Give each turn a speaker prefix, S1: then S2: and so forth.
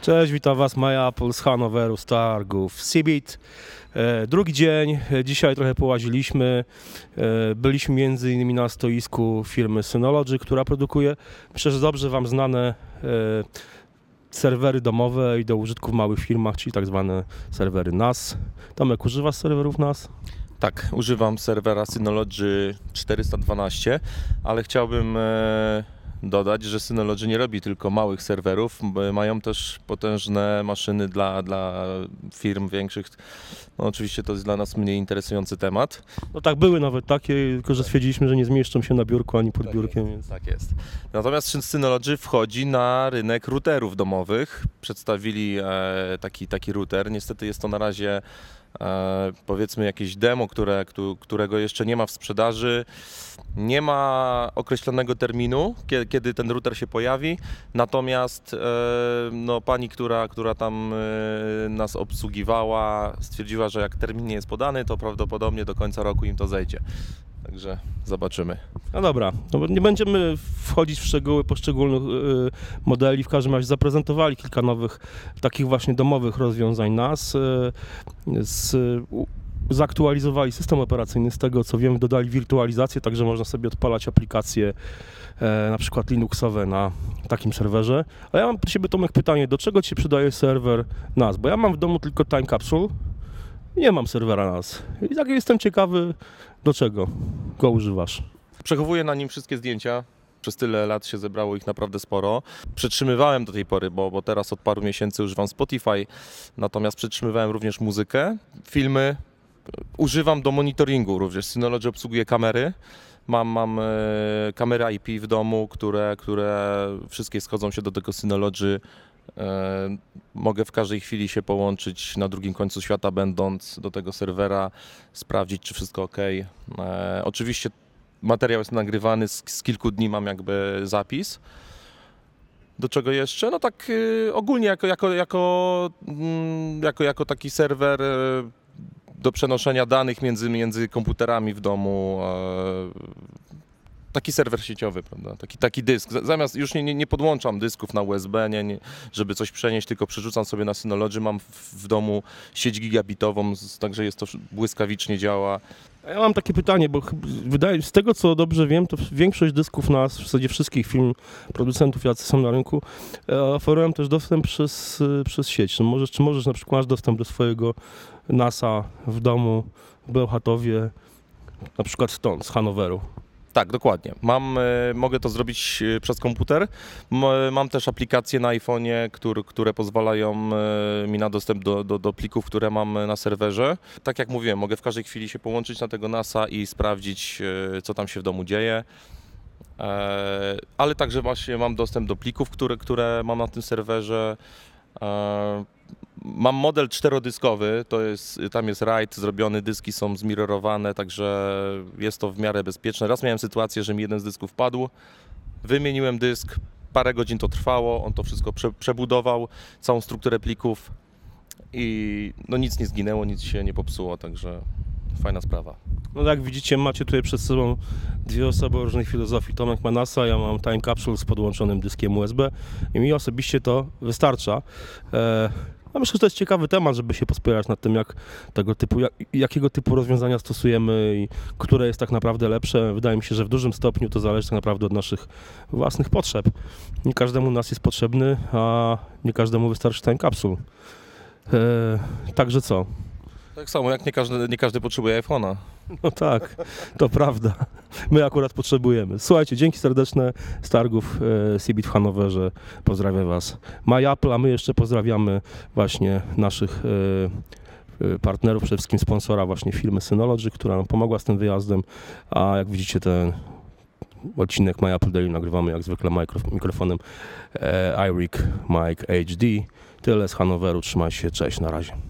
S1: Cześć, witam Was, Maja Apple z Hanoweru, z targów Cebit. E, drugi dzień, e, dzisiaj trochę połaziliśmy. E, byliśmy między innymi na stoisku firmy Synology, która produkuje, że dobrze Wam znane e, serwery domowe i do użytku w małych firmach, czyli tak zwane serwery NAS. Tomek, używasz serwerów NAS?
S2: Tak, używam serwera Synology 412, ale chciałbym e, dodać, że Synology nie robi tylko małych serwerów, mają też potężne maszyny dla, dla firm większych. No, oczywiście to jest dla nas mniej interesujący temat.
S1: No tak, były nawet takie, tylko że stwierdziliśmy, że nie zmieszczą się na biurku ani pod
S2: Tak
S1: biurkiem, więc...
S2: Tak jest. Natomiast Synology wchodzi na rynek routerów domowych. Przedstawili e, taki, taki router. Niestety jest to na razie e, powiedzmy jakieś demo, które, któ- którego jeszcze nie ma w sprzedaży. Nie ma określonego terminu, kiedy ten router się pojawi. Natomiast e, no, pani, która, która tam e, nas obsługiwała, stwierdziła, że jak termin nie jest podany, to prawdopodobnie do końca roku im to zejdzie. Także zobaczymy.
S1: No dobra, no nie będziemy wchodzić w szczegóły poszczególnych y, modeli. W każdym razie zaprezentowali kilka nowych takich właśnie domowych rozwiązań NAS. Z, zaktualizowali system operacyjny, z tego co wiem, dodali wirtualizację, także można sobie odpalać aplikacje e, na przykład Linuxowe na takim serwerze. A ja mam do Ciebie Tomek pytanie, do czego Ci się przydaje serwer NAS? Bo ja mam w domu tylko Time Capsule, nie mam serwera NAS. I tak jestem ciekawy, do czego go używasz.
S2: Przechowuję na nim wszystkie zdjęcia. Przez tyle lat się zebrało ich naprawdę sporo. Przetrzymywałem do tej pory, bo, bo teraz od paru miesięcy używam Spotify, natomiast przetrzymywałem również muzykę, filmy. Używam do monitoringu również. Synology obsługuje kamery. Mam, mam e, kamery IP w domu, które, które wszystkie schodzą się do tego Synology. E, mogę w każdej chwili się połączyć na drugim końcu świata, będąc do tego serwera, sprawdzić, czy wszystko ok. E, oczywiście materiał jest nagrywany, z, z kilku dni mam jakby zapis. Do czego jeszcze? No tak y, ogólnie jako, jako, jako, mm, jako, jako taki serwer y, do przenoszenia danych między, między komputerami w domu. e, Taki serwer sieciowy, prawda? Taki, taki dysk. Zamiast już nie, nie, nie podłączam dysków na USB, nie, nie, żeby coś przenieść, tylko przerzucam sobie na Synology. Mam w, w domu sieć gigabitową, także jest to błyskawicznie działa.
S1: Ja mam takie pytanie, bo wydaje z tego co dobrze wiem, to większość dysków nas, w zasadzie wszystkich film producentów, jacy są na rynku, e, oferują też dostęp przez, e, przez sieć. No możesz, czy możesz na przykład masz dostęp do swojego NASA w domu w Bełchatowie, na przykład stąd, z Hanoweru.
S2: Tak, dokładnie. Mam, e, mogę to zrobić e, przez komputer. M- Mam też aplikacje na iPhone'ie, które, które pozwalają e, mi na dostęp do, do, do plików, które mam e, na serwerze. Tak jak mówiłem, mogę w każdej chwili się połączyć na tego NASA i sprawdzić, e, co tam się w domu dzieje. E, Ale także właśnie mam dostęp do plików, które, które mam na tym serwerze. Mam model czterodyskowy, to jest, tam jest RAID zrobiony, dyski są zmirrorowane, także jest to w miarę bezpieczne. Raz miałem sytuację, że mi jeden z dysków padł, wymieniłem dysk, parę godzin to trwało, on to wszystko prze, przebudował, całą strukturę plików i no nic nie zginęło, nic się nie popsuło, także fajna sprawa.
S1: No jak widzicie, macie tutaj przed sobą dwie osoby o różnej filozofii. Tomek ma NASA, ja mam Time Capsule z podłączonym dyskiem USB i mi osobiście to wystarcza. E, ja myślę, że to jest ciekawy temat, żeby się pospierać nad tym, jak tego typu, jak, jakiego typu rozwiązania stosujemy i które jest tak naprawdę lepsze. Wydaje mi się, że w dużym stopniu to zależy tak naprawdę od naszych własnych potrzeb. Nie każdemu nas jest potrzebny, a nie każdemu wystarczy Time Capsule. E, także co?
S2: Tak samo jak nie każdy, nie każdy potrzebuje iPhone'a.
S1: No tak, to prawda. My akurat potrzebujemy. Słuchajcie, dzięki serdeczne z targów e, w Hanowerze. Pozdrawiam Was. My Apple, a my jeszcze pozdrawiamy właśnie naszych e, e, partnerów, przede wszystkim sponsora właśnie firmy Synology, która nam pomogła z tym wyjazdem. A jak widzicie ten odcinek My Apple Daily nagrywamy jak zwykle mikro- mikrofonem e, iRig Mic HD. Tyle z Hanoweru. Trzymaj się, cześć, na razie.